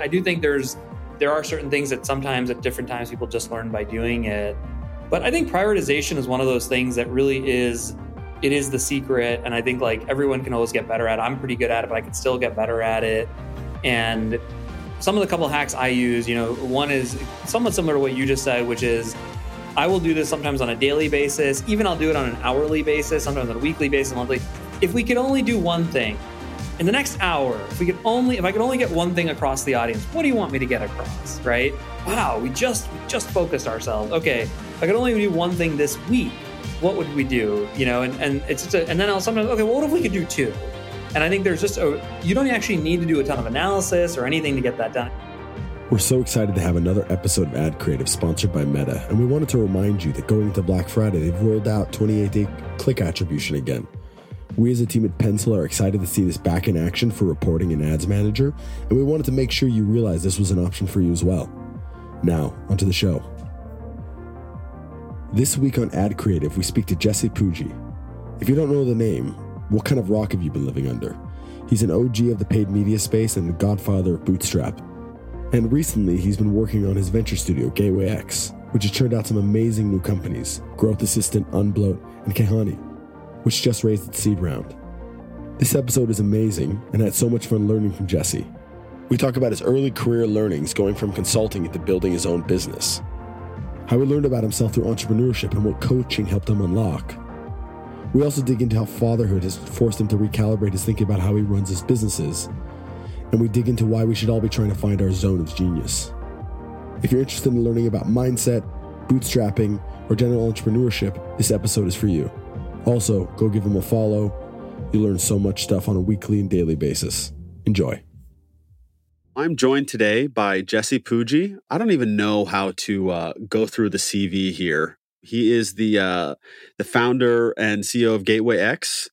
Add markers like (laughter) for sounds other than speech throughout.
I do think there's there are certain things that sometimes at different times people just learn by doing it. But I think prioritization is one of those things that really is it is the secret and I think like everyone can always get better at it. I'm pretty good at it, but I can still get better at it. And some of the couple hacks I use, you know, one is somewhat similar to what you just said, which is I will do this sometimes on a daily basis, even I'll do it on an hourly basis, sometimes on a weekly basis, monthly. If we could only do one thing in the next hour, if we could only if I could only get one thing across the audience, what do you want me to get across, right? Wow, we just we just focused ourselves. Okay, if I could only do one thing this week, what would we do? You know, and, and it's just a, and then I'll sometimes okay, well, what if we could do two? And I think there's just a, you don't actually need to do a ton of analysis or anything to get that done. We're so excited to have another episode of Ad Creative sponsored by Meta, and we wanted to remind you that going into Black Friday, they've rolled out 28 day click attribution again. We as a team at Pencil are excited to see this back in action for reporting in Ads Manager, and we wanted to make sure you realize this was an option for you as well. Now, onto the show. This week on Ad Creative, we speak to Jesse Pujji. If you don't know the name, what kind of rock have you been living under? He's an OG of the paid media space and the godfather of Bootstrap. And recently, he's been working on his venture studio, Gateway X, which has turned out some amazing new companies Growth Assistant, Unbloat, and Kahani, which just raised its seed round. This episode is amazing and I had so much fun learning from Jesse. We talk about his early career learnings going from consulting into building his own business, how he learned about himself through entrepreneurship and what coaching helped him unlock we also dig into how fatherhood has forced him to recalibrate his thinking about how he runs his businesses. And we dig into why we should all be trying to find our zone of genius. If you're interested in learning about mindset, bootstrapping, or general entrepreneurship, this episode is for you. Also, go give him a follow. You learn so much stuff on a weekly and daily basis. Enjoy. I'm joined today by Jesse Pujji. I don't even know how to uh, go through the CV here. He is the uh, the founder and CEO of Gateway X.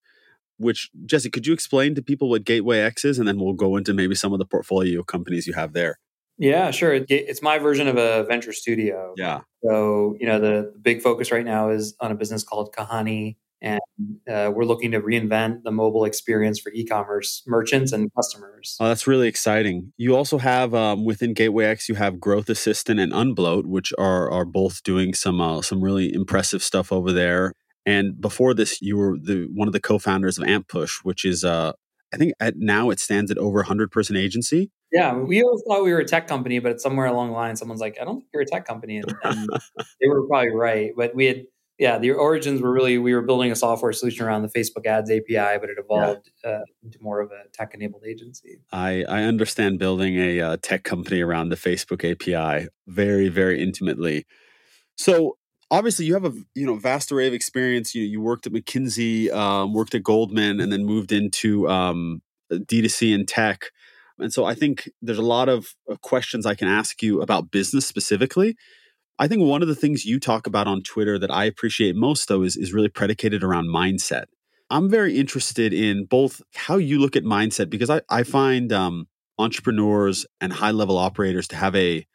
Which Jesse, could you explain to people what Gateway X is, and then we'll go into maybe some of the portfolio companies you have there. Yeah, sure. It's my version of a venture studio. Yeah. So you know the, the big focus right now is on a business called Kahani, and uh, we're looking to reinvent the mobile experience for e-commerce merchants and customers. Oh, that's really exciting. You also have um, within Gateway X, you have Growth Assistant and Unbloat, which are are both doing some uh, some really impressive stuff over there. And before this, you were the one of the co-founders of Ampush, which is uh, I think at now it stands at over 100 person agency. Yeah, we always thought we were a tech company, but somewhere along the line, someone's like, "I don't think you're a tech company," and, and (laughs) they were probably right. But we had yeah, the origins were really we were building a software solution around the Facebook Ads API, but it evolved yeah. uh, into more of a tech-enabled agency. I, I understand building a uh, tech company around the Facebook API very very intimately. So obviously you have a you know vast array of experience. You you worked at McKinsey, um, worked at Goldman, and then moved into um, D2C and tech. And so I think there's a lot of uh, questions I can ask you about business specifically I think one of the things you talk about on Twitter that I appreciate most, though, is, is really predicated around mindset. I'm very interested in both how you look at mindset because I, I find um, entrepreneurs and high level operators to have a,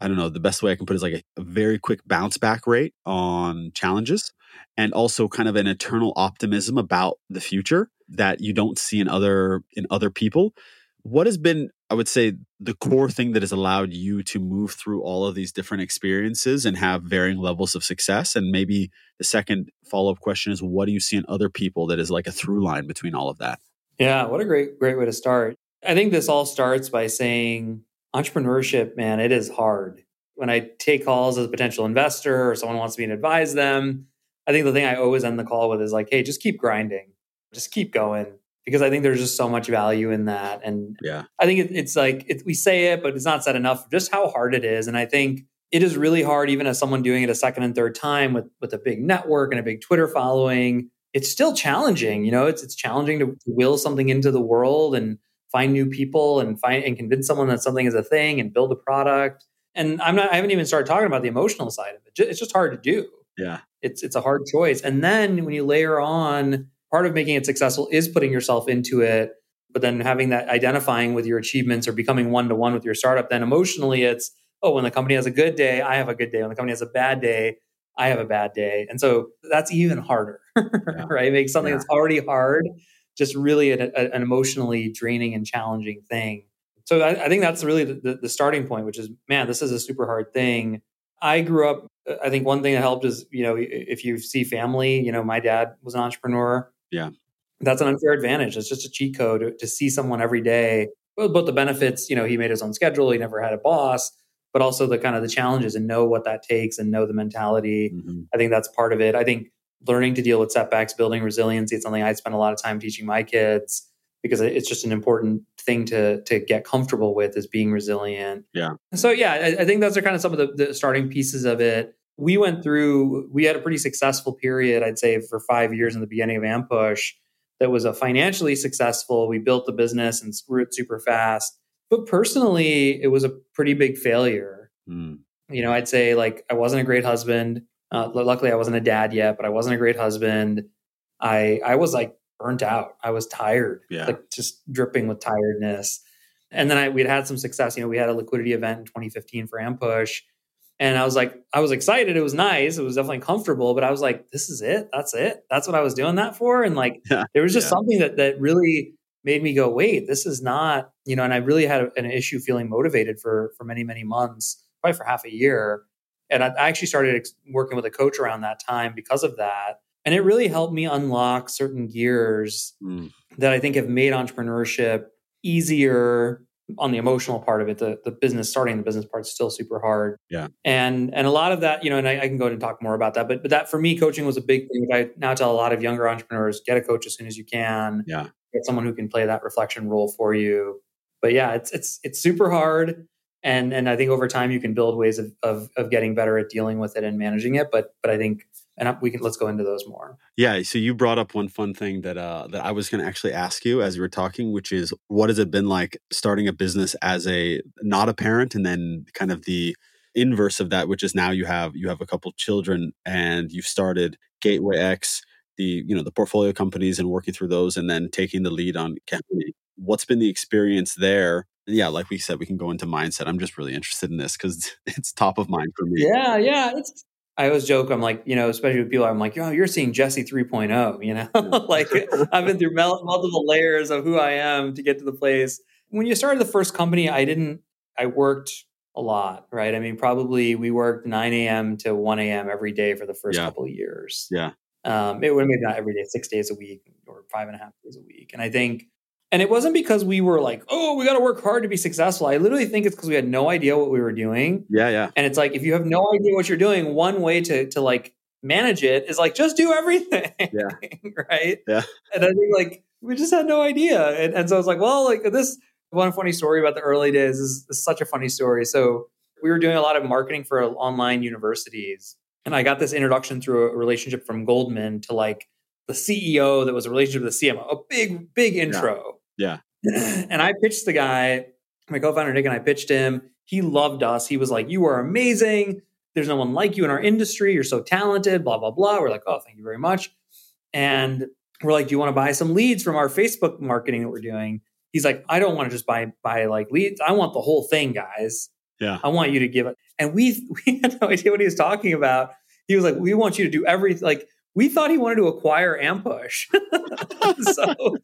I don't know, the best way I can put it is like a, a very quick bounce back rate on challenges and also kind of an eternal optimism about the future that you don't see in other in other people. What has been I would say the core thing that has allowed you to move through all of these different experiences and have varying levels of success. And maybe the second follow up question is what do you see in other people that is like a through line between all of that? Yeah, what a great, great way to start. I think this all starts by saying entrepreneurship, man, it is hard. When I take calls as a potential investor or someone wants me to advise them, I think the thing I always end the call with is like, hey, just keep grinding, just keep going because I think there's just so much value in that. And yeah, I think it, it's like it, we say it, but it's not said enough. Just how hard it is, and I think it is really hard, even as someone doing it a second and third time with with a big network and a big Twitter following. It's still challenging, you know. It's it's challenging to, will something into the world and find new people and find and convince someone that something is a thing and build a product. And I'm not. I haven't even started talking about the emotional side of it. It's just hard to do. Yeah, it's it's a hard choice. And then when you layer on part of making it successful is putting yourself into it but then having that identifying with your achievements or becoming one to one with your startup then emotionally it's oh when the company has a good day i have a good day when the company has a bad day i have a bad day and so that's even harder (laughs) yeah. right make something yeah. that's already hard just really an, an emotionally draining and challenging thing So I, I think that's really the, the, the starting point, which is, man, this is a super hard thing. I grew up. I think one thing that helped is, you know, if you see family, you know, my dad was an entrepreneur. Yeah. That's an unfair advantage. It's just a cheat code to, to see someone every day. Both the benefits, you know, he made his own schedule. He never had a boss, but also the kind of the challenges and know what that takes and know the mentality. Mm-hmm. I think that's part of it. I think learning to deal with setbacks, building resiliency, it's something I spend a lot of time teaching my kids because it's just an important thing to to get comfortable with is being resilient. Yeah. So yeah, I, I think those are kind of some of the, the, starting pieces of it. We went through. We had a pretty successful period, I'd say, for five years in the beginning of Ampush. That was a financially successful. We built the business and grew it super fast. But personally, it was a pretty big failure. Mm. You know, I'd say like I wasn't a great husband. Uh, luckily, I wasn't a dad yet, but I wasn't a great husband. I I was like burnt out. I was tired, yeah. like just dripping with tiredness. And then I, we'd had some success. You know, we had a liquidity event in 2015 for Ampush. And I was like, I was excited. It was nice. It was definitely comfortable, but I was like, this is it. That's it. That's what I was doing that for. And like, yeah. there was just yeah. something that, that really made me go, wait, this is not, you know, and I really had an issue feeling motivated for, for many, many months, probably for half a year. And I, I actually started working with a coach around that time because of that. And it really helped me unlock certain gears mm. that I think have made entrepreneurship easier on the emotional part of it. The the business starting the business part is still super hard. Yeah. And and a lot of that, you know, and I, I can go and talk more about that. But but that for me, coaching was a big thing. I now tell a lot of younger entrepreneurs, get a coach as soon as you can. Yeah. Get someone who can play that reflection role for you. But yeah, it's it's it's super hard and and I think over time you can build ways of, of of getting better at dealing with it and managing it. But but I think and we can let's go into those more. Yeah, so you brought up one fun thing that uh that I was going to actually ask you as you were talking, which is what has it been like starting a business as a not a parent, and then kind of the inverse of that, which is now you have you have a couple children and you've started Gateway X, the you know the portfolio companies, and working through those, and then taking the lead on company. What's been the experience there? yeah, like we said, we can go into mindset. I'm just really interested in this because (laughs) it's top of mind for me. Yeah, yeah. It's I always joke, I'm like, you know, especially with people, I'm like, yo, you're seeing Jesse 3.0, you know, (laughs) like I've been through multiple layers of who I am to get to the place. When you started the first company, I didn't, I worked a lot, right? I mean, probably we worked 9 a.m. to 1 a.m. every day for the first yeah. couple of years. Yeah. Um, it would maybe not every day, six days a week or five and a half days a week. And I think and it wasn't because we were like, oh, we got to work hard to be successful. I literally think it's because we had no idea what we were doing. Yeah, yeah. And it's like if you have no idea what you're doing, one way to to like manage it is like just do everything. Yeah. (laughs) right. Yeah. And I think like we just had no idea. And, and so I was like, well, like this one funny story about the early days is, is such a funny story. So we were doing a lot of marketing for online universities. And I got this introduction through a relationship from Goldman to like the CEO that was a relationship with the CMO, a big, big intro. Yeah. (clears throat) and I pitched the guy, my co-founder Nick and I pitched him. He loved us. He was like, "You are amazing. There's no one like you in our industry. You're so talented." Blah blah blah. We're like, "Oh, thank you very much." And we're like, "Do you want to buy some leads from our Facebook marketing that we're doing?" He's like, "I don't want to just buy buy like leads. I want the whole thing, guys. Yeah, I want you to give it." And we (laughs) we had no idea what he was talking about. He was like, "We want you to do everything. Like we thought he wanted to acquire Ampush. (laughs) so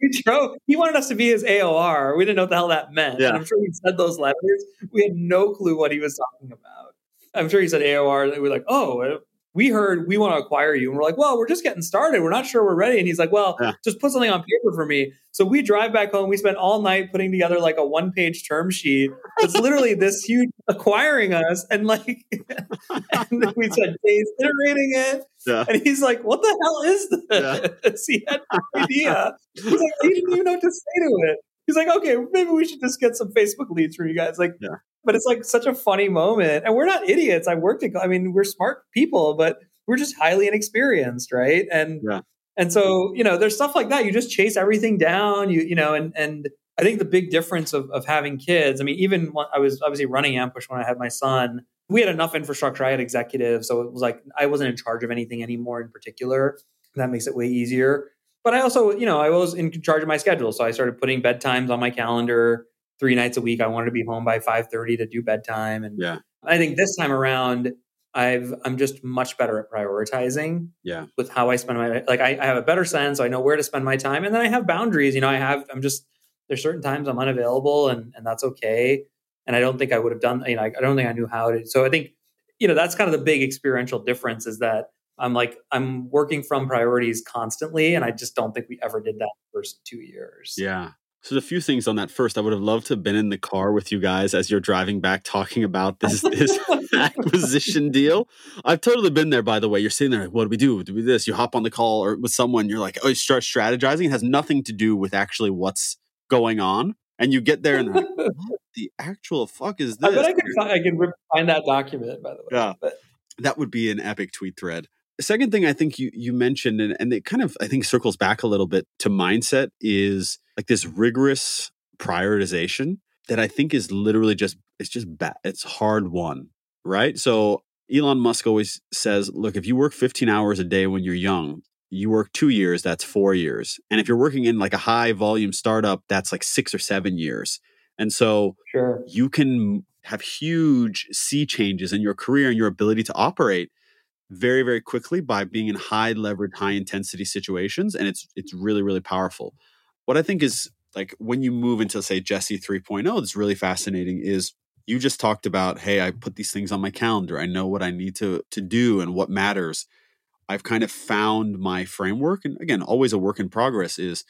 we drove, he wanted us to be his AOR. We didn't know what the hell that meant. Yeah. And I'm sure he said those letters. We had no clue what he was talking about. I'm sure he said AOR. We were like, oh, we heard we want to acquire you. And we're like, well, we're just getting started. We're not sure we're ready. And he's like, well, yeah. just put something on paper for me. So we drive back home. We spent all night putting together like a one page term sheet. It's literally (laughs) this huge acquiring us. And like, (laughs) and we spent days iterating it. Yeah. And he's like, what the hell is this? Yeah. (laughs) he had no idea. He's like, he didn't even know what to say to it. He's like, okay, maybe we should just get some Facebook leads from you guys. Like, yeah but it's like such a funny moment. And we're not idiots. I worked at, I mean, we're smart people, but we're just highly inexperienced, right? And yeah. and so, you know, there's stuff like that. You just chase everything down, you you know, and and I think the big difference of, of having kids, I mean, even when I was obviously running Ampush when I had my son, we had enough infrastructure. I had executives. So it was like I wasn't in charge of anything anymore in particular. That makes it way easier. But I also, you know, I was in charge of my schedule. So I started putting bedtimes on my calendar three nights a week. I wanted to be home by 5:30 to do bedtime. And yeah. I think this time around, I've I'm just much better at prioritizing. Yeah. With how I spend my like I, I have a better sense. I know where to spend my time, and then I have boundaries. You know, I have I'm just there's certain times I'm unavailable and, and that's okay. And I don't think I would have done, you know, I, I don't think I knew how to. So I think, you know, that's kind of the big experiential difference is that I'm like, I'm working from priorities constantly. And I just don't think we ever did that first two years. Yeah. So a few things on that. First, I would have loved to have been in the car with you guys as you're driving back talking about this this (laughs) acquisition deal. I've totally been there, by the way. You're sitting there, like, what do we do? Do we do this? You hop on the call or with someone, you're like, oh, you start strategizing. It has nothing to do with actually what's going on. And you get there and like, (laughs) what the actual fuck is this? I bet I can find, I can find that document, by the way. Yeah. But. That would be an epic tweet thread. The second thing I think you you mentioned, and, and it kind of I think circles back a little bit to mindset is like this rigorous prioritization that I think is literally just it's just bad. It's hard won, right? So Elon Musk always says, look, if you work 15 hours a day when you're young, you work two years, that's four years. And if you're working in like a high volume startup, that's like six or seven years. And so sure. you can have huge sea changes in your career and your ability to operate very very quickly by being in high leverage high intensity situations and it's it's really really powerful. What i think is like when you move into say jesse 3.0 that's really fascinating is you just talked about hey i put these things on my calendar. I know what i need to to do and what matters. I've kind of found my framework and again always a work in progress is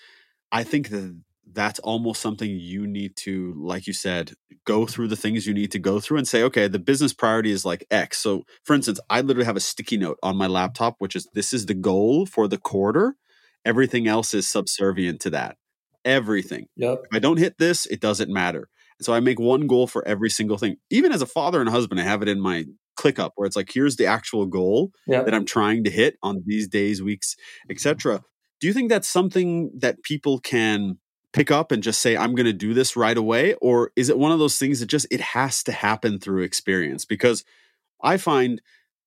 i think that that's almost something you need to, like you said, go through the things you need to go through and say, okay, the business priority is like X. So, for instance, I literally have a sticky note on my laptop, which is this is the goal for the quarter. Everything else is subservient to that. Everything. Yep. If I don't hit this, it doesn't matter. so I make one goal for every single thing. Even as a father and husband, I have it in my ClickUp where it's like, here's the actual goal yep. that I'm trying to hit on these days, weeks, etc. Do you think that's something that people can pick up and just say i'm going to do this right away or is it one of those things that just it has to happen through experience? Because i find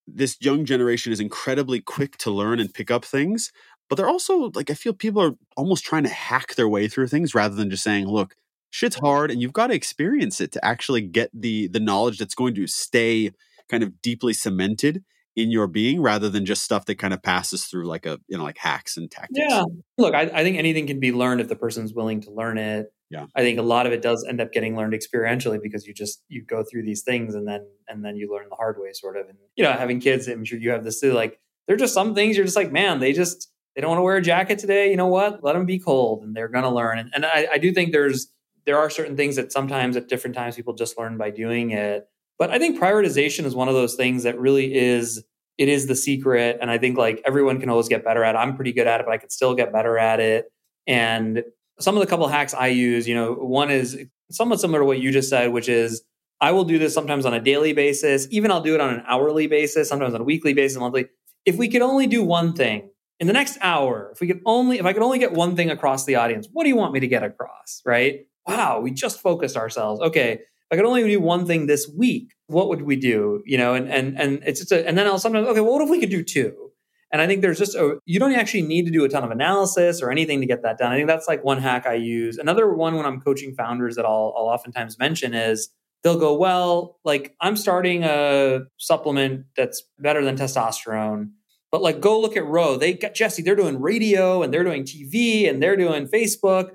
this young generation is incredibly quick to learn and pick up things but they're also like i feel people are almost trying to hack their way through things rather than just saying look shit's hard and you've got to experience it to actually get the the knowledge that's going to stay kind of deeply cemented in your being rather than just stuff that kind of passes through like a you know like hacks and tactics. Yeah. Look I, I, think anything can be learned if the person's willing to learn it. Yeah. I think a lot of it does end up getting learned experientially because you just you go through these things and then and then you learn the hard way sort of. And you know having kids i'm sure you have this too like there are just some things you're just like man they just they don't want to wear a jacket today you know what? Let them be cold and they're going to learn. And, and I, I do think there's there are certain things that sometimes at different times people just learn by doing it but i think prioritization is one of those things that really is it is the secret. And I think like everyone can always get better at it. I'm pretty good at it, but I could still get better at it. And some of the couple hacks I use, you know, one is somewhat similar to what you just said, which is I will do this sometimes on a daily basis. Even I'll do it on an hourly basis, sometimes on a weekly basis, monthly. If we could only do one thing in the next hour, if we could only, if I could only get one thing across the audience, what do you want me to get across? Right? Wow, we just focused ourselves. Okay, I could only do one thing this week, what would we do? You know, and and and it's just a, and then I'll sometimes okay, well, what if we could do two? And I think there's just a you don't actually need to do a ton of analysis or anything to get that done. I think that's like one hack I use. Another one when I'm coaching founders that I'll I'll oftentimes mention is they'll go, well, like I'm starting a supplement that's better than testosterone. But like go look at Ro. They got Jesse, they're doing radio and they're doing TV and they're doing Facebook.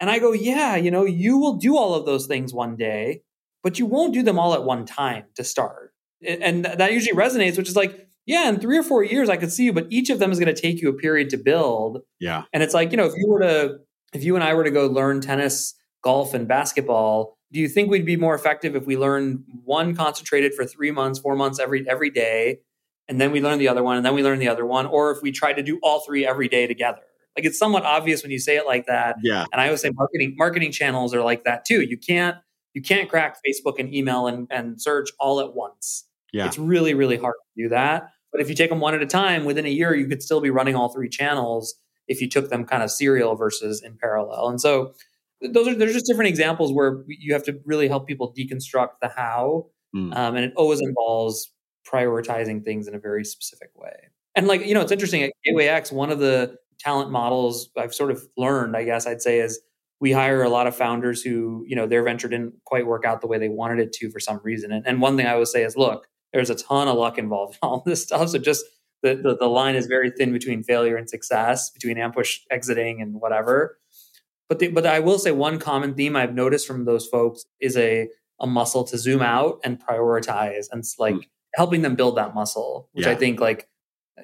And I go, yeah, you know, you will do all of those things one day but you won't do them all at one time to start. And that usually resonates, which is like, yeah, in three or four years, I could see you, but each of them is going to take you a period to build. Yeah. And it's like, you know, if you were to, if you and I were to go learn tennis, golf, and basketball, do you think we'd be more effective if we learned one concentrated for three months, four months every every day, and then we learn the other one, and then we learn the other one, or if we tried to do all three every day together? Like it's somewhat obvious when you say it like that. Yeah. And I always say marketing marketing channels are like that too. You can't you can't crack Facebook and email and, and search all at once. Yeah. It's really, really hard to do that. But if you take them one at a time, within a year, you could still be running all three channels if you took them kind of serial versus in parallel. And so those are there's just different examples where you have to really help people deconstruct the how. Mm. Um, and it always involves prioritizing things in a very specific way. And like, you know, it's interesting at Gateway X, one of the talent models I've sort of learned, I guess I'd say, is we hire a lot of founders who, you know, their venture didn't quite work out the way they wanted it to for some reason. And, and one thing I would say is, look, there's a ton of luck involved in (laughs) all this stuff. So just the, the, the line is very thin between failure and success, between Ampush exiting and whatever. But the, but I will say one common theme I've noticed from those folks is a a muscle to zoom out and prioritize and like mm. helping them build that muscle, which yeah. I think like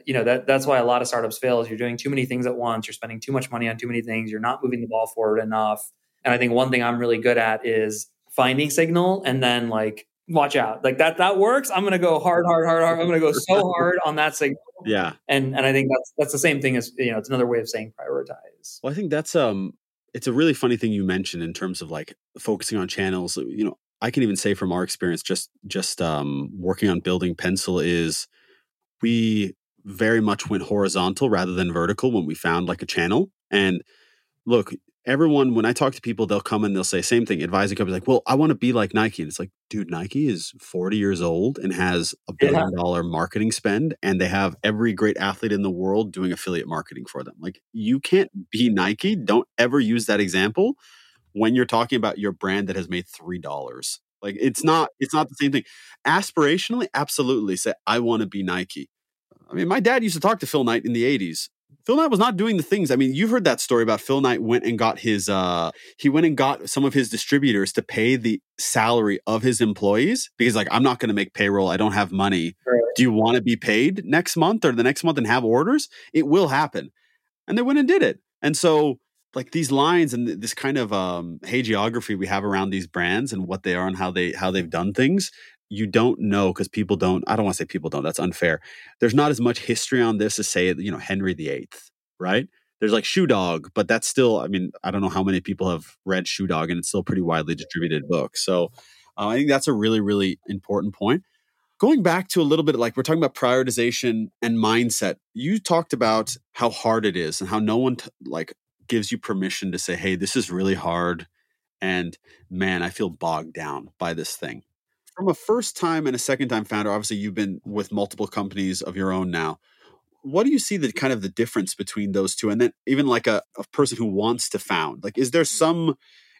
you know that that's why a lot of startups fail is you're doing too many things at once you're spending too much money on too many things you're not moving the ball forward enough. And i think one thing i'm really good at is finding signal and then like watch out. Like that that works. I'm gonna go hard hard hard hard. I'm gonna go so hard on that signal. Yeah. And and i think that's that's the same thing as you know it's another way of saying prioritize. Well i think that's um it's a really funny thing you mentioned in terms of like focusing on channels. You know i can even say from our experience just just um working on building pencil is we very much went horizontal rather than vertical when we found like a channel. And look, everyone, when I talk to people, they'll come and they'll say same thing. Advising companies like, well, I want to be like Nike. And it's like, dude, Nike is 40 years old and has a billion dollar marketing spend and they have every great athlete in the world doing affiliate marketing for them. Like you can't be Nike. Don't ever use that example when you're talking about your brand that has made three dollars. Like it's not it's not the same thing. Aspirationally, absolutely say I want to be Nike. I mean, my dad used to talk to Phil Knight in the 80s. Phil Knight was not doing the things. I mean, you've heard that story about Phil Knight went and got his uh he went and got some of his distributors to pay the salary of his employees because like I'm not going to make payroll. I don't have money. Right. Do you want to be paid next month or the next month and have orders? It will happen. And they went and did it. And so like these lines and this kind of um hagiography we have around these brands and what they are and how they how they've done things you don't know because people don't i don't want to say people don't that's unfair. There's not as much history on this as say you know henry viii right? There's like shoe dog but that's still i mean i don't know how many people have read shoe dog and it's still pretty widely distributed book. So uh, i think that's a really really important point. Going back to a little bit like we're talking about prioritization and mindset you talked about how hard it is and how no one t- like gives you permission to say hey this is really hard and man i feel bogged down by this thing from a first time and a second time founder, obviously you've been with multiple companies of your own now. What do you see the kind of the difference between those two? And then even like a, a person who wants to found, like, is there some,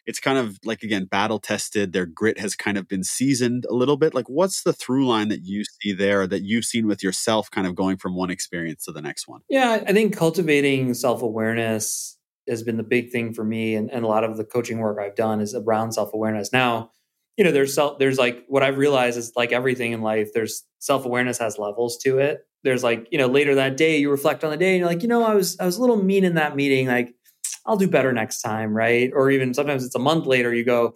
it's kind of like, again, battle tested, their grit has kind of been seasoned a little bit. Like, what's the through line that you see there that you've seen with yourself kind of going from one experience to the next one? Yeah, I think cultivating self awareness has been the big thing for me. And, and a lot of the coaching work I've done is around self awareness. Now, you know there's self there's like what i've realized is like everything in life there's self-awareness has levels to it. There's like you know later that day you reflect on the day and you're like you know i was i was a little mean in that meeting like i'll do better next time right? Or even sometimes it's a month later you go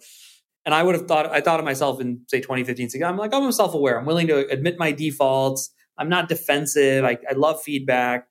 and i would have thought i thought of myself in say 2015 16, i'm like i'm self-aware i'm willing to admit my defaults i'm not defensive i, I love feedback.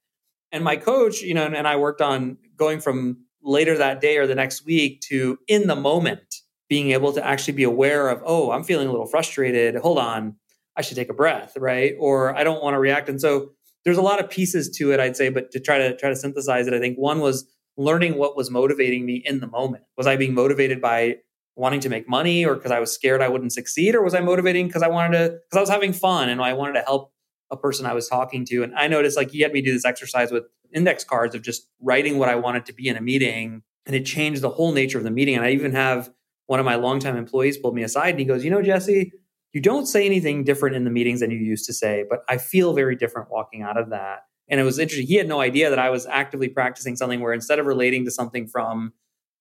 And my coach you know and, and i worked on going from later that day or the next week to in the moment being able to actually be aware of, oh, I'm feeling a little frustrated. Hold on, I should take a breath, right? Or I don't want to react. And so there's a lot of pieces to it, I'd say, but to try to try to synthesize it, I think one was learning what was motivating me in the moment. Was I being motivated by wanting to make money or because I was scared I wouldn't succeed? Or was I motivating because I wanted to, because I was having fun and I wanted to help a person I was talking to? And I noticed like he had me do this exercise with index cards of just writing what I wanted to be in a meeting. And it changed the whole nature of the meeting. And I even have one of my longtime employees pulled me aside and he goes, You know, Jesse, you don't say anything different in the meetings than you used to say, but I feel very different walking out of that. And it was interesting. He had no idea that I was actively practicing something where instead of relating to something from,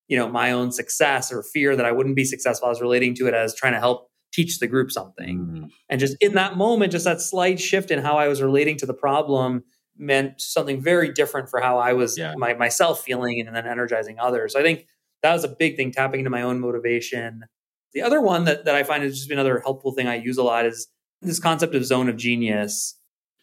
you know, my own success or fear that I wouldn't be successful, I was relating to it as trying to help teach the group something. Mm. And just in that moment, just that slight shift in how I was relating to the problem meant something very different for how I was yeah. my, myself feeling and then energizing others. So I think that was a big thing, tapping into my own motivation. The other one that, that I find is just another helpful thing I use a lot is this concept of zone of genius,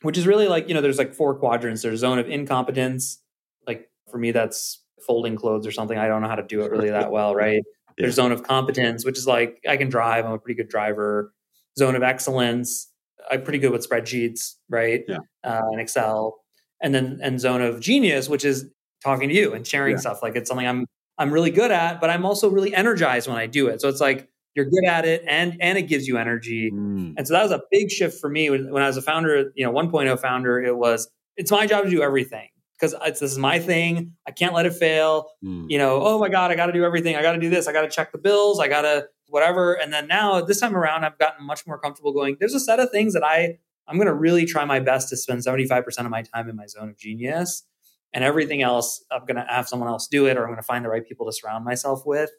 which is really like, you know, there's like four quadrants. There's zone of incompetence. Like for me, that's folding clothes or something. I don't know how to do it really that well, (laughs) right? Yeah. There's zone of competence, which is like I can drive. I'm a pretty good driver. Zone of excellence. I'm pretty good with spreadsheets, right? Yeah. Uh, and Excel. And then and zone of genius, which is talking to you and sharing yeah. stuff. Like it's something I'm I'm really good at, but I'm also really energized when I do it. So it's like you're good at it and and it gives you energy. Mm. And so that was a big shift for me when, when I was a founder, you know, 1.0 founder, it was it's my job to do everything because it's this is my thing. I can't let it fail. Mm. You know, oh my God, I got to do everything. I got to do this. I got to check the bills. I got to whatever. And then now this time around, I've gotten much more comfortable going, there's a set of things that I, I'm going to really try my best to spend 75% of my time in my zone of genius and everything else I'm going to have someone else do it, or I'm going to find the right people to surround myself with.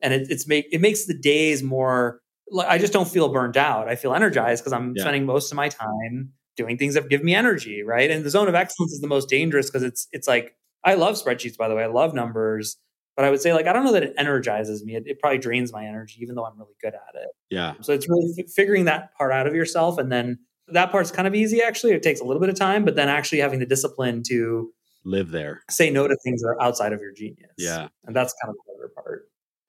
And it, it's make it makes the days more. I just don't feel burnt out. I feel energized because I'm Yeah. spending most of my time doing things that give me energy, right? And the zone of excellence is the most dangerous because it's it's like I love spreadsheets, by the way. I love numbers, but I would say like I don't know that it energizes me. It, it probably drains my energy, even though I'm really good at it. Yeah. So it's really f- figuring that part out of yourself, and then that part's kind of easy. Actually, it takes a little bit of time, but then actually having the discipline to Live there. say no to things that are outside of your genius. Yeah. and that's kind of the harder part.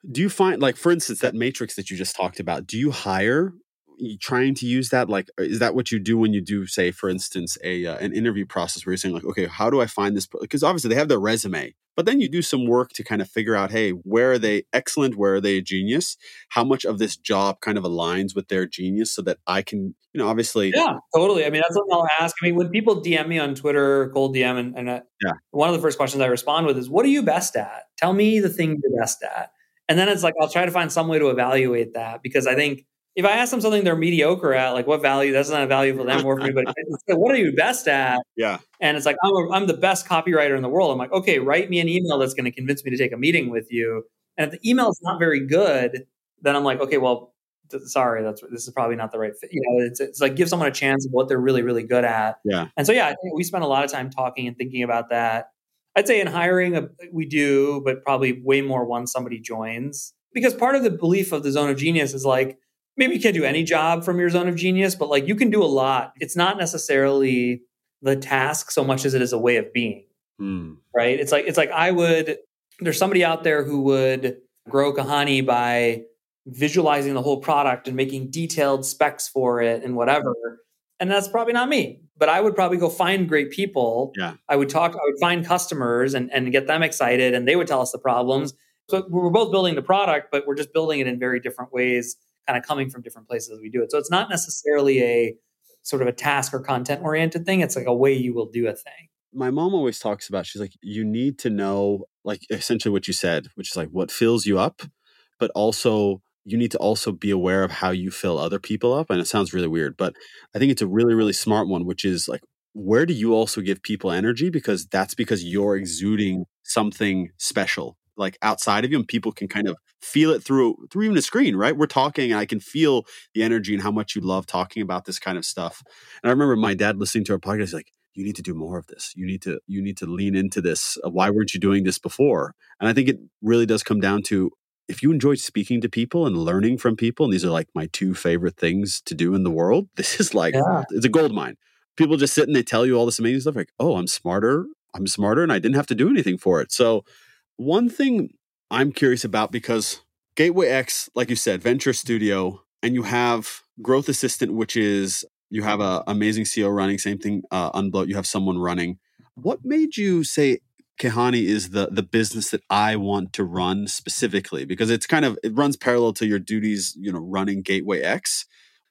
Do you find, like, for instance, that matrix that you just talked about, do you hire? You trying to use that like is that what you do when you do say for instance a uh, an interview process where you're saying like okay how do i find this because obviously they have their resume but then you do some work to kind of figure out hey where are they excellent where are they a genius how much of this job kind of aligns with their genius so that i can you know obviously Yeah, totally. I mean, that's what I'll ask. I mean, when people DM me on Twitter, cold DM, and, and uh, Yeah. one of the first questions I respond with is, "What are you best at? Tell me the thing you're best at." And then it's like I'll try to find some way to evaluate that because I think if I ask them something they're mediocre at, like what value, that's not a value for them or for me. But what are you best at? yeah And it's like, I'm, a, I'm the best copywriter in the world. I'm like, okay, write me an email that's going to convince me to take a meeting with you. And if the email is not very good, then I'm like, okay, well, th- sorry, that's this is probably not the right fit. You know, it's, it's like give someone a chance of what they're really, really good at. Yeah. And so, yeah, I think we spend a lot of time talking and thinking about that. I'd say in hiring, uh, we do, but probably way more once somebody joins. Because part of the belief of the zone of genius is like, maybe you can't do any job from your zone of genius, but like you can do a lot. It's not necessarily the task so much as it is a way of being, Hmm. right? It's like it's like I would there's somebody out there who would grow Kahani by visualizing the whole product and making detailed specs for it and whatever. And that's probably not me. But I would probably go find great people. Yeah. I would talk, I would find customers and, and get them excited and they would tell us the problems. So we're both building the product, but we're just building it in very different ways, kind of coming from different places as we do it. So it's not necessarily a sort of a task or content oriented thing. It's like a way you will do a thing. my mom always talks about she's like you need to know like essentially what you said which is like what fills you up but also you need to also be aware of how you fill other people up and it sounds really weird but i think it's a really really smart one which is like where do you also give people energy because that's because you're exuding something special like outside of you and people can kind of feel it through through even a screen right? We're talking and i can feel the energy and how much you love talking about this kind of stuff. And i remember my dad listening to our podcast he's like you need to do more of this. You need to you need to lean into this. Uh, why weren't you doing this before? And i think it really does come down to if you enjoy speaking to people and learning from people and these are like my two favorite things to do in the world (laughs) this is like Yeah. it's a gold mine. People just sit and they tell you all this amazing stuff like oh i'm smarter i'm smarter and i didn't have to do anything for it. So one thing i'm curious about because gateway x like you said venture studio and you have growth assistant which is you have an amazing ceo running same thing uh, unbloat you have someone running what made you say Kahani is the the business that I want to run specifically because it's kind of it runs parallel to your duties, you know, running Gateway X.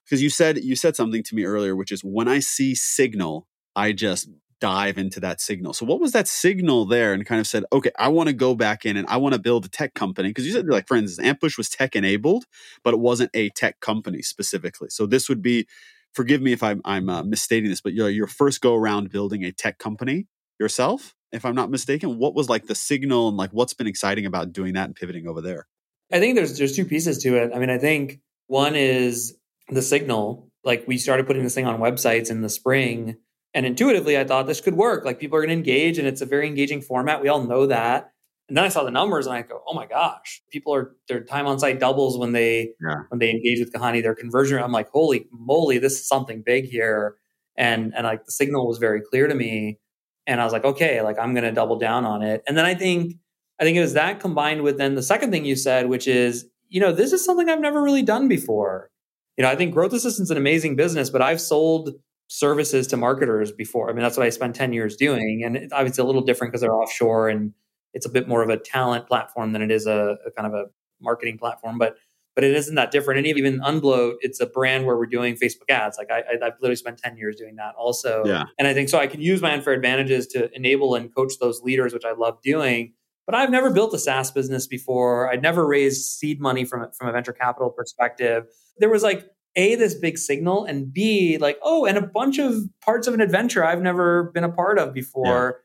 Because you said you said something to me earlier, which is when I see signal, I just dive into that signal. So what was that signal there and kind of said, okay, I want to go back in and I want to build a tech company. Because you said like for instance, Ampush was tech enabled, but it wasn't a tech company specifically. So this would be forgive me if I'm I'm uh, misstating this, but your your first go around building a tech company yourself, if I'm not mistaken. What was like the signal and like what's been exciting about doing that and pivoting over there? I think there's there's two pieces to it. I mean, I think one is the signal. Like we started putting this thing on websites in the spring, and intuitively I thought this could work. Like people are going to engage, and it's a very engaging format. We all know that. And then I saw the numbers, and I go, "Oh my gosh, people are their time on site doubles when they Yeah. when they engage with Kahani. Their conversion, I'm like, holy moly, this is something big here." And and like the signal was very clear to me, and I was like, okay, like I'm going to double down on it. And then I think I think it was that combined with then the second thing you said, which is, you know, this is something I've never really done before. You know, I think Growth assistance is an amazing business, but I've sold services to marketers before. I mean, that's what I spent 10 years doing. And it's obviously a little different because they're offshore and it's a bit more of a talent platform than it is a, a kind of a marketing platform. But but it isn't that different. And even Unbloat, it's a brand where we're doing Facebook ads. Like I, I, I've literally spent 10 years doing that also. Yeah. And I think so I can use my unfair advantages to enable and coach those leaders, which I love doing. But I've never built a SaaS business before. I'd never raised seed money from from a venture capital perspective. There was like a this big signal, and B like oh, and a bunch of parts of an adventure I've never been a part of before.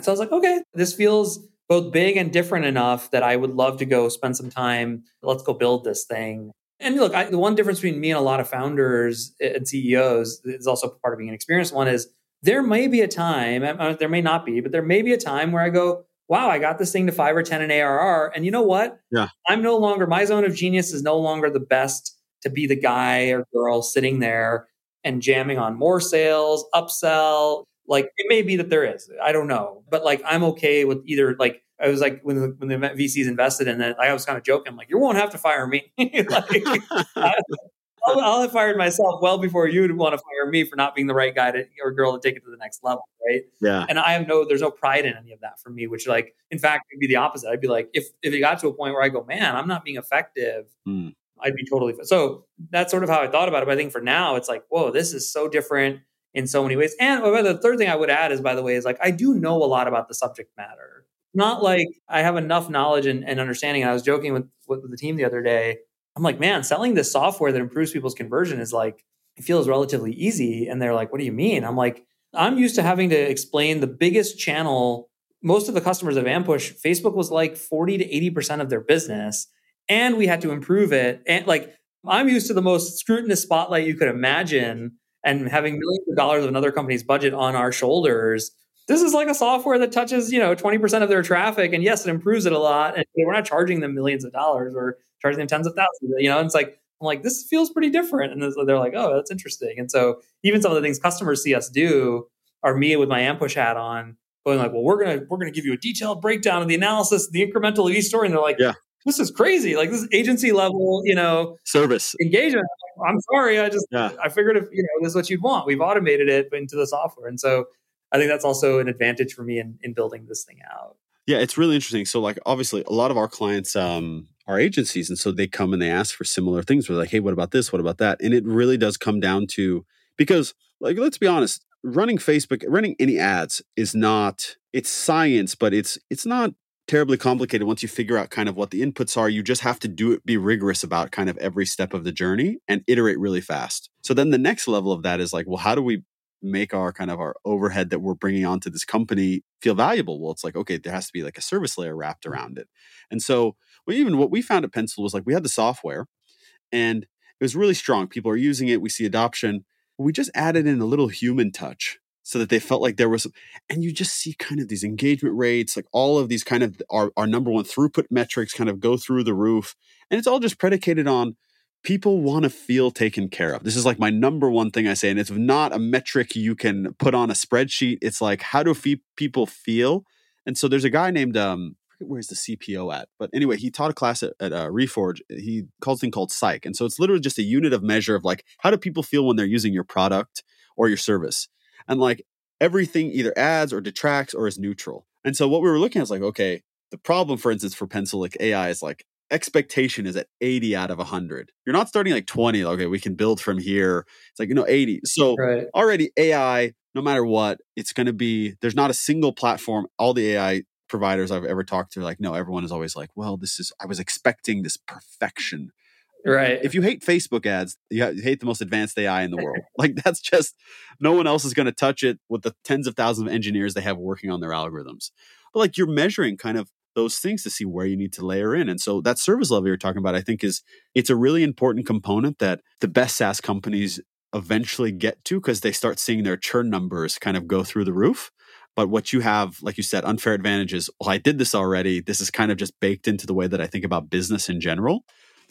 so I was like, okay, this feels both big and different enough that I would love to go spend some time. Let's go build this thing. And look, I, the one difference between me and a lot of founders eh, and CEOs is also part of being an experienced one is there may be a time, eh, uh, there may not be, but there may be a time where I go, wow, I got this thing to five or 10 in ARR. And you know what? Yeah. I'm no longer, my zone of genius is no longer the best to be the guy or girl sitting there and jamming on more sales, upsell. Like it may be that there is, I don't know, but like I'm okay with either like I was like when the, when the VCs invested in it, I was kind of joking, like you won't have to fire me. (laughs) like, I, (laughs) I'll, I'll, have fired myself well before you would want to fire me for not being the right guy to, or girl to take it to the next level, right? Yeah. And I have no, there's no pride in any of that for me. Which, like, in fact, it'd be the opposite. I'd be like, if if it got to a point where I go, man, I'm not being effective, hmm. I'd be totally. So that's sort of how I thought about it. But I think for now, it's like, whoa, this is so different in so many ways. And oh, the third thing I would add is, by the way, is like I do know a lot about the subject matter. Not like I have enough knowledge and, and understanding. And I was joking with, with the team the other day. I'm like, man, selling this software that improves people's conversion is like, it feels relatively easy. And they're like, what do you mean? I'm like, I'm used to having to explain the biggest channel. Most of the customers of Ampush, Facebook was like 40 to 80% of their business. And we had to improve it. And like, I'm used to the most scrutinous spotlight you could imagine and having millions of dollars of another company's budget on our shoulders. This is like a software that touches you know 20% of their traffic and yes it improves it a lot and we're not charging them millions of dollars or charging them tens of thousands you know? And it's like i'm like this feels pretty different. And they're like oh that's interesting. And so even some of the things customers see us do are me with my ampush hat on going like well we're gonna we're gonna give you a detailed breakdown of the analysis the incremental of each story and they're like yeah this is crazy. Like this agency level, you know, service engagement. I'm sorry. I just, yeah. I figured if, you know, this is what you'd want. We've automated it into the software. And so I think that's also an advantage for me in, in building this thing out. Yeah, it's really interesting. So, like, obviously, a lot of our clients um, are agencies, and so they come and they ask for similar things. We're like, "Hey, what about this? What about that?" And it really does come down to because, like, let's be honest, running Facebook, running any ads is not it's science, but it's it's not terribly complicated once you figure out kind of what the inputs are. You just have to do it, be rigorous about kind of every step of the journey and iterate really fast. So then the next level of that is like, well, how do we make our kind of our overhead that we're bringing onto this company feel valuable well it's like okay there has to be like a service layer wrapped around it and so well, even what we found at pencil was like we had the software and it was really strong people are using it we see adoption we just added in a little human touch so that they felt like there was and you just see kind of these engagement rates like all of these kind of our, our number one throughput metrics kind of go through the roof and it's all just predicated on people want to feel taken care of. This is like my number one thing I say. And it's not a metric you can put on a spreadsheet. It's like, how do people feel? And so there's a guy named, um, where's the CPO at? But anyway, he taught a class at, at uh, Reforge. He calls thing called Psych. And so it's literally just a unit of measure of like, how do people feel when they're using your product or your service? And like everything either adds or detracts or is neutral. And so what we were looking at is like, okay, the problem, for instance, for Pencil like AI is like expectation is at 80 out of 100. You're not starting like 20, okay, we can build from here. It's like, you know, 80. So right. already AI, no matter what, it's going to be, there's not a single platform, all the AI providers I've ever talked to, like, no, everyone is always like, well, this is, I was expecting this perfection. Right. If you hate Facebook ads, you hate the most advanced AI in the world. (laughs) like that's just no one else is going to touch it with the tens of thousands of engineers they have working on their algorithms. But like you're measuring kind of those things to see where you need to layer in. And so that service level you're talking about, I think is it's a really important component that the best SaaS companies eventually get to because they start seeing their churn numbers kind of go through the roof. But what you have, like you said, unfair advantages. Well, I did this already. This is kind of just baked into the way that I think about business in general.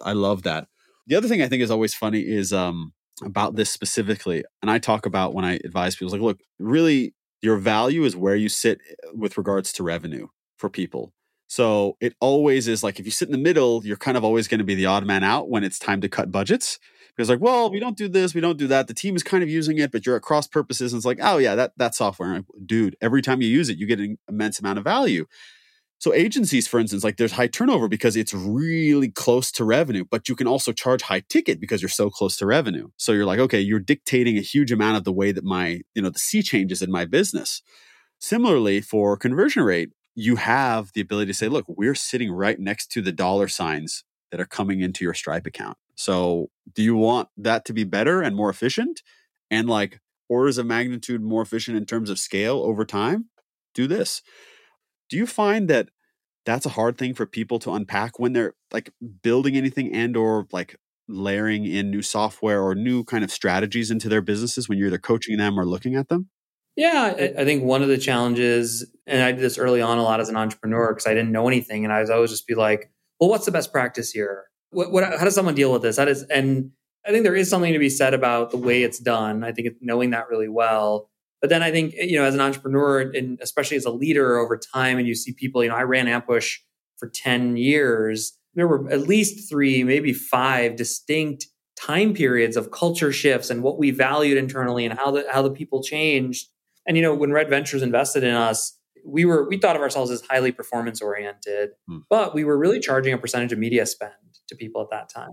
I love that. The other thing I think is always funny is um, about this specifically, and I talk about when I advise people, like, look, really, your value is where you sit eh, with regards to revenue for people. So it always is like if you sit in the middle, you're kind of always going to be the odd man out when it's time to cut budgets. Because like, well, we don't do this, we don't do that. The team is kind of using it, but you're at cross purposes, and it's like, oh yeah, that that software, dude. Every time you use it, you get an immense amount of value. So agencies, for instance, like there's high turnover because it's really close to revenue, but you can also charge high ticket because you're so close to revenue. So you're like, okay, you're dictating a huge amount of the way that my, you know, the sea changes in my business. Similarly, for conversion rate, you have the ability to say, look, we're sitting right next to the dollar signs that are coming into your Stripe account. So, do you want that to be better and more efficient and like orders of magnitude more efficient in terms of scale over time? do this. Do you find that that's a hard thing for people to unpack when they're like building anything and or like layering in new software or new kind of strategies into their businesses when you're either coaching them or looking at them? Yeah, I, I think one of the challenges, and I did this early on a lot as an entrepreneur because I didn't know anything, and I was always just be like, "Well, what's the best practice here? What, what, how does someone deal with this? How does?" And I think there is something to be said about the way it's done. I think knowing that really well. But then I think you know, as an entrepreneur, and especially as a leader over time, and you see people. You know, I ran Ampush for ten years. There were at least three, maybe five distinct time periods of culture shifts and what we valued internally and how the how the people changed and you know, when Red Ventures invested in us, we were we thought of ourselves as highly performance oriented, hmm. but we were really charging a percentage of media spend to people at that time.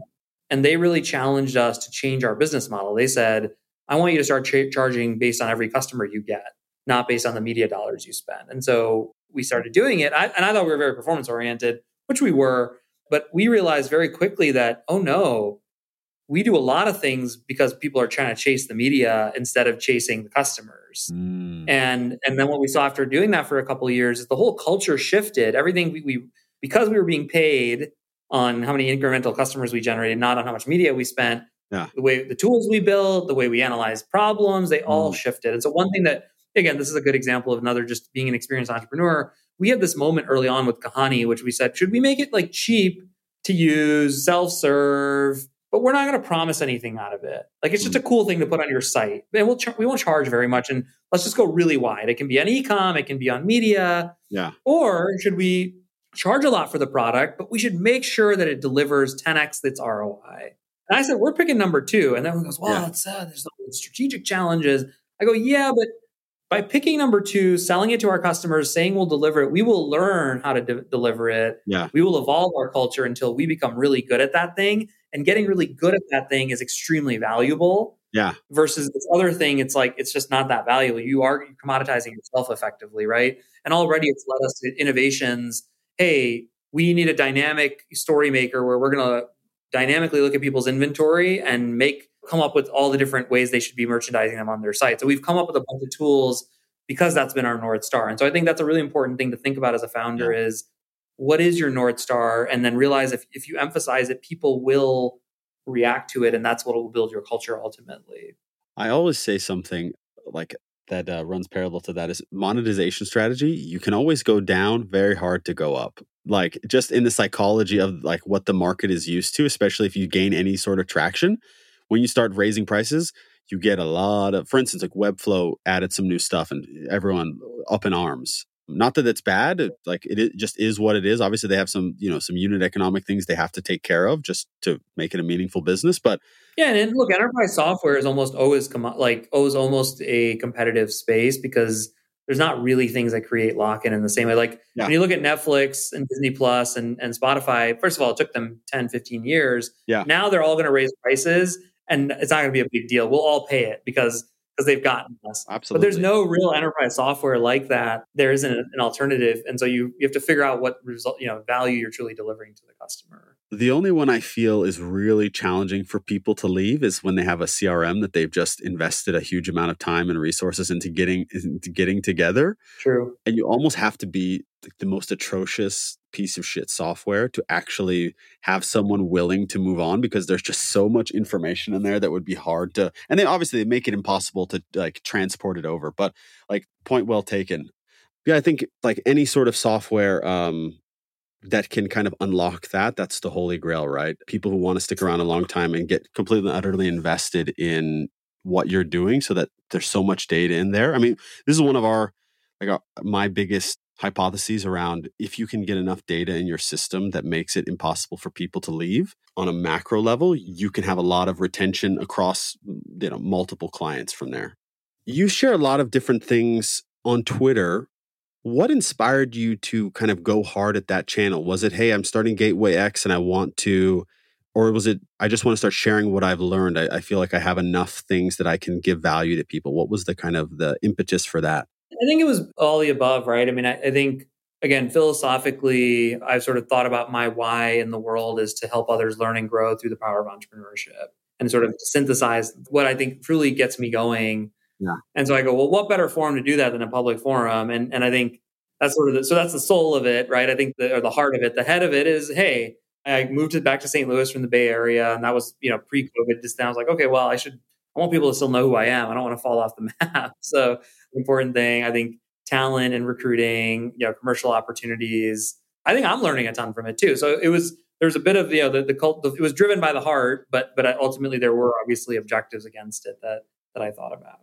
And they really challenged us to change our business model. They said, "I want you to start ch- charging based on every customer you get, not based on the media dollars you spend." And so we started doing it. I, and I thought we were very performance oriented, which we were, but we realized very quickly that, oh no, we do a lot of things because people are trying to chase the media instead of chasing the customers. Mm. And and then what we saw after doing that for a couple of years is the whole culture shifted. Everything we, we because we were being paid on how many incremental customers we generated, not on how much media we spent. Yeah. The way the tools we built, the way we analyze problems, they all mm. shifted. And so one thing that again, this is a good example of another just being an experienced entrepreneur. We had this moment early on with Kahani, which we said, should we make it like cheap to use, self-serve? but we're not going to promise anything out of it. Like it's just a mm. cool thing to put on your site, and we'll we won't charge very much. And let's just go really wide. It can be on ecom, it can be on media, yeah. Or should we charge a lot for the product, but we should make sure that it delivers 10x its ROI. And I said we're picking number two, and everyone goes, "Well, yeah. it's, uh, there's strategic challenges." I go, "Yeah, but." By picking number two, selling it to our customers, saying we'll deliver it, we will learn how to de- deliver it. Yeah. We will evolve our culture until we become really good at that thing and getting really good at that thing is extremely valuable. Yeah. Versus this other thing, it's like it's just not that valuable. You are commoditizing yourself effectively, right? And already it's led us to innovations. Hey, we need a dynamic story maker where we're going to dynamically look at people's inventory and make come up with all the different ways they should be merchandising them on their site. So we've come up with a bunch of tools because that's been our north star. And so I think that's a really important thing to think about as a founder yeah. is what is your north star and then realize if, if you emphasize it people will react to it and that's what will build your culture ultimately i always say something like that uh, runs parallel to that is monetization strategy. You can always go down very hard to go up. Like just in the psychology of like what the market is used to especially if you gain any sort of traction when you start raising prices you get a lot of for instance like webflow added some new stuff and everyone up in arms not that it's bad like it, just is what it is. Obviously they have some you know some unit economic things they have to take care of just to make it a meaningful business but yeah and look enterprise software is almost always com- like always almost a competitive space because there's not really things that create lock-in in the same way. Like yeah. when you look at netflix and disney plus and, and spotify first of all it took them 10 15 years. Yeah. Now they're all going to raise prices and it's not going to be a big deal. We'll all pay it because because they've gotten us. Absolutely. But there's no real enterprise software like that. There isn't an alternative, and so you you have to figure out what result you know value you're truly delivering to the customer. The only one I feel is really challenging for people to leave is when they have a CRM that they've just invested a huge amount of time and resources into getting into getting together. True. And you almost have to be the most atrocious piece of shit software to actually have someone willing to move on because there's just so much information in there that would be hard to and they obviously they make it impossible to like transport it over but like point well taken yeah i think like any sort of software um that can kind of unlock that that's the holy grail right? People who want to stick around a long time and get completely and utterly invested in what you're doing so that there's so much data in there. I mean this is one of our like our, my biggest hypotheses around if you can get enough data in your system that makes it impossible for people to leave on a macro level you can have a lot of retention across you know multiple clients from there. You share a lot of different things on twitter what inspired you to kind of go hard at that channel? Was it hey i'm starting gateway x and i want to or was it i just want to start sharing what i've learned. I, I feel like i have enough things that i can give value to people. What was the kind of the impetus for that? I think it was all the above, right? I mean, I, I, think again, philosophically, I've sort of thought about my why in the world is to help others learn and grow through the power of entrepreneurship and sort of synthesize what I think truly gets me going Yeah. And so I go, well, what better forum to do that than a public forum? And and I think that's sort of the, so that's the soul of it, right? I think the, or the heart of it. The head of it is, hey, I moved it back to St. Louis from the Bay Area, and that was you know pre-COVID. Just then I was like, okay, well, I should. I want people to still know who I am. I don't want to fall off the (laughs) map. So important thing, I think, talent and recruiting, you know, commercial opportunities. I think I'm learning a ton from it too. So it was there's a bit of you know the, the cult. It was driven by the heart, but but ultimately there were obviously objectives against it that that I thought about.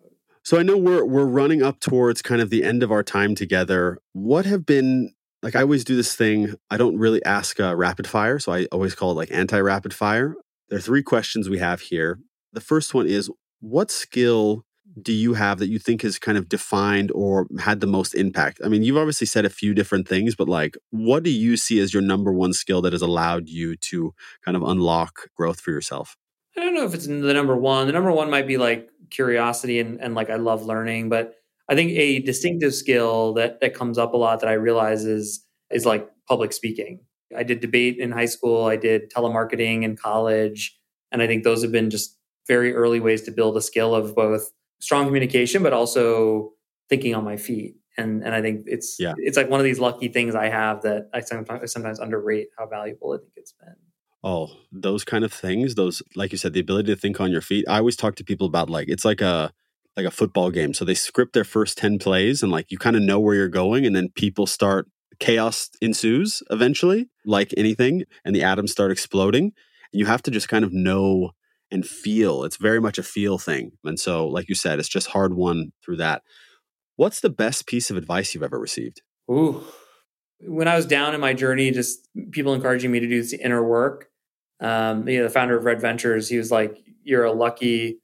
So I know we're we're running up towards kind of the end of our time together. What have been like I always do this thing. I don't really ask uh, rapid fire, so I always call it like anti rapid fire. There are three questions we have here. The first one is what skill do you have that you think has kind of defined or had the most impact? I mean, you've obviously said a few different things, but like, what do you see as your number one skill that has allowed you to kind of unlock growth for yourself? I don't know if it's the number one. The number one might be like curiosity and, and like I love learning, but I think a distinctive skill that that comes up a lot that I realize is is like public speaking. I did debate in high school, I did telemarketing in college, and I think those have been just very early ways to build a skill of both strong communication, but also thinking on my feet. And and I think it's yeah. it's like one of these lucky things I have that I sometimes, sometimes underrate how valuable I think it's been. Oh, those kind of things, those like you said, the ability to think on your feet. I always talk to people about like it's like a like a football game. So they script their first 10 plays and like you kind of know where you're going and then people start chaos ensues eventually, like anything, and the atoms start exploding. You have to just kind of know and feel. It's very much a feel thing. And so, like you said, it's just hard won through that. What's the best piece of advice you've ever received? Ooh. When I was down in my journey, just people encouraging me to do this inner work. Um, you know, the founder of Red Ventures, he was like, You're a lucky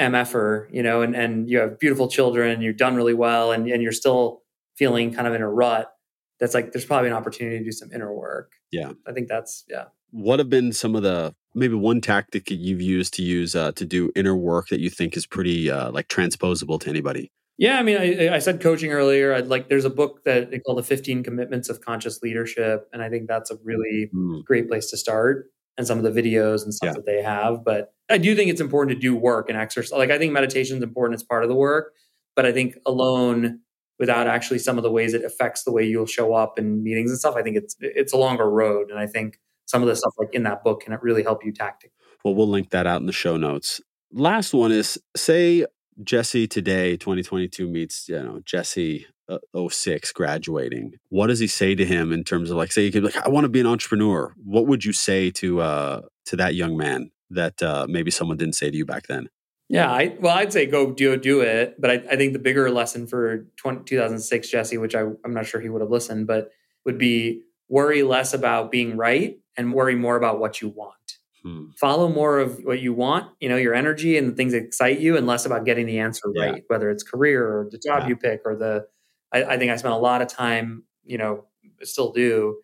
MFer, you know, and, and you have beautiful children, you've done really well, and, and you're still feeling kind of in a rut. That's like there's probably an opportunity to do some inner work. Yeah. I think that's yeah. What have been some of the maybe one tactic that you've used to use uh, to do inner work that you think is pretty uh, like transposable to anybody? Yeah, I mean, I, I said coaching earlier. I'd like there's a book that they call the 15 Commitments of Conscious Leadership, and I think that's a really mm. great place to start. And some of the videos and stuff yeah. that they have, but I do think it's important to do work and exercise. Like I think meditation is important as part of the work, but I think alone without actually some of the ways it affects the way you'll show up in meetings and stuff, I think it's it's a longer road. And I think some of the stuff like in that book can really help you tactically. Well, we'll link that out in the show notes. Last one is say Jesse today, 2022 meets, you know, Jesse uh, 06 graduating. What does he say to him in terms of like, say, you could like, I want to be an entrepreneur. What would you say to, uh, to that young man that, uh, maybe someone didn't say to you back then? Yeah, I, well, I'd say go do do it, but I, I think the bigger lesson for 20, 2006 Jesse, which I, I'm not sure he would have listened, but would be worry less about being right and worry more about what you want. Hmm. Follow more of what you want, you know, your energy and the things that excite you, and less about getting the answer yeah. right, whether it's career or the job yeah. you pick or the. I, I think I spent a lot of time, you know, still do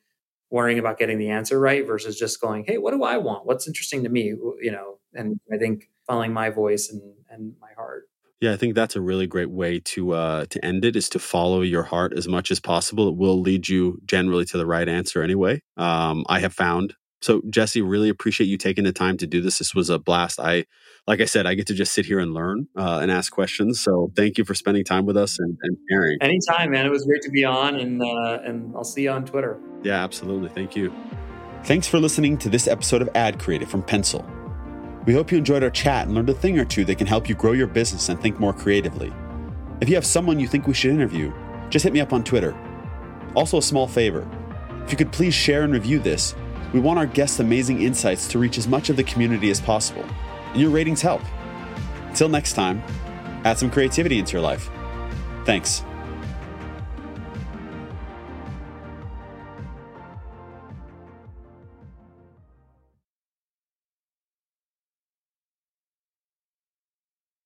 worrying about getting the answer right versus just going, hey, what do I want? What's interesting to me? You know, and I think following my voice and, and my heart. Yeah, I think that's a really great way to uh, to end it is to follow your heart as much as possible. It will lead you generally to the right answer anyway. Um, I have found. So Jesse, really appreciate you taking the time to do this. This was a blast. I, like I said, I get to just sit here and learn uh, and ask questions. So thank you for spending time with us and, and sharing. Anytime, man. It was great to be on, and uh, and I'll see you on Twitter. Yeah, absolutely. Thank you. Thanks for listening to this episode of Ad Creative from Pencil. We hope you enjoyed our chat and learned a thing or two that can help you grow your business and think more creatively. If you have someone you think we should interview, just hit me up on Twitter. Also, a small favor if you could please share and review this, we want our guests' amazing insights to reach as much of the community as possible, and your ratings help. Until next time, add some creativity into your life. Thanks.